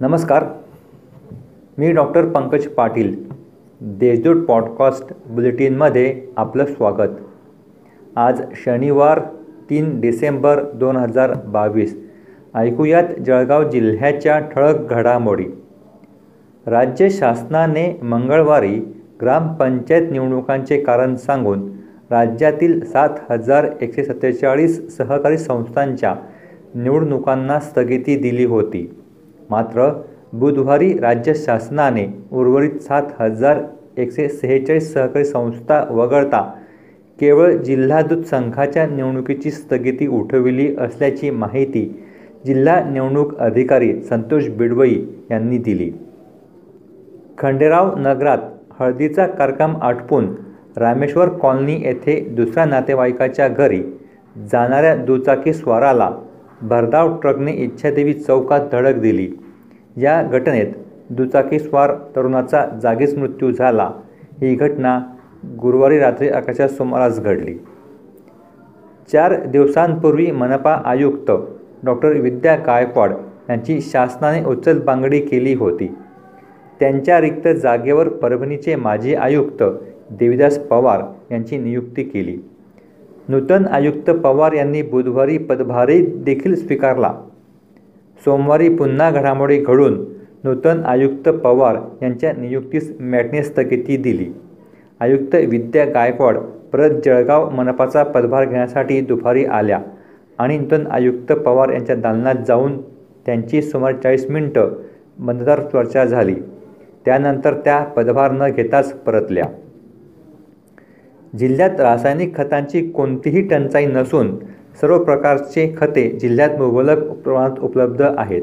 नमस्कार. मी doctor Pankaj Patil Deshdoot podcast बुलेटिनमध्ये आपलं स्वागत. आज शनिवार तीन डिसेंबर दोन हजार बावीस. ऐकूयात जळगाव जिल्ह्याच्या ठळक घडामोडी. राज्य शासनाने मंगळवारी ग्रामपंचायत निवडणुकांचे कारण सांगून राज्यातील सात हजार एकशे सत्तेचाळीस सहकारी संस्थांच्या निवडणुकांना स्थगिती दिली होती. मात्र बुधवारी राज्य शासनाने उर्वरित सात हजार एकशे सेहेचाळीस सहकारी संस्था वगळता केवळ जिल्हा दूध संघाच्या निवडणुकीची स्थगिती उठविली असल्याची माहिती जिल्हा निवडणूक अधिकारी संतोष बिडवई यांनी दिली. खंडेराव नगरात हळदीचा कार्यक्रम आटपून रामेश्वर कॉलनी येथे दुसऱ्या नातेवाईकाच्या घरी जाणाऱ्या दुचाकी स्वाराला भरधाव ट्रकने इच्छादेवी चौकात धडक दिली या घटनेत दुचाकीस्वार तरुणाचा जागीच मृत्यू झाला ही घटना गुरुवारी रात्री अकराच्या सुमारास घडली चार दिवसांपूर्वी मनपा आयुक्त डॉक्टर विद्या गायकवाड यांची शासनाने उचलबांगडी केली होती त्यांच्या रिक्त जागेवर परभणीचे माजी आयुक्त देविदास पवार यांची नियुक्ती केली नूतन आयुक्त पवार यांनी बुधवारी पदभारी देखील स्वीकारला. सोमवारी पुन्हा घडामोडी घडून नूतन आयुक्त पवार यांच्या नियुक्तीस मॅटने स्थगिती दिली. आयुक्त विद्या गायकवाड परत जळगाव मनपाचा पदभार घेण्यासाठी दुपारी आल्या आणि नूतन आयुक्त पवार यांच्या दालनात जाऊन त्यांची सुमारे चाळीस मिनिटं मतदार चर्चा झाली. त्यानंतर त्या पदभार न घेताच परतल्या. जिल्ह्यात रासायनिक खतांची कोणतीही टंचाई नसून सर्व प्रकारचे खते जिल्ह्यात मुबलक प्रमाणात उपलब्ध आहेत.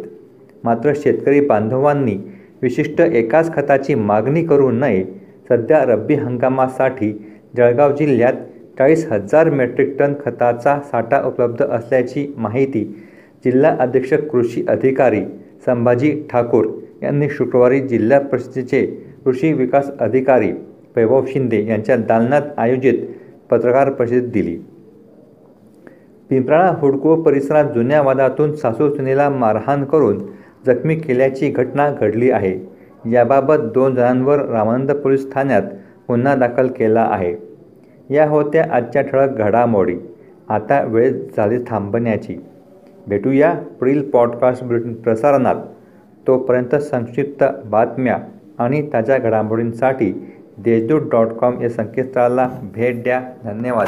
मात्र शेतकरी बांधवांनी विशिष्ट एकाच खताची मागणी करू नये. सध्या रब्बी हंगामासाठी जळगाव जिल्ह्यात चाळीस हजार मेट्रिक टन खताचा साठा उपलब्ध असल्याची माहिती जिल्हा अधीक्षक कृषी अधिकारी संभाजी ठाकूर यांनी शुक्रवारी जिल्हा परिषदेचे कृषी विकास अधिकारी वैभव शिंदे यांच्या दालनात आयोजित पत्रकार परिषदेत दिली. पिंपराळा हुडको परिसरात जुन्या वादातून सासू सुनेला मारहाण करून जखमी केल्याची घटना घडली आहे. याबाबत दोन जणांवर रामानंद पोलीस ठाण्यात गुन्हा दाखल केला आहे. या होत्या आजच्या ठळक घडामोडी. आता वेळ झाली थांबण्याची. भेटूया पुढील पॉडकास्ट बुलेटिन प्रसारणात. तोपर्यंत संक्षिप्त बातम्या आणि ताज्या घडामोडींसाठी देशदूत डॉट कॉम या संकेतस्थळाला भेट द्या. धन्यवाद.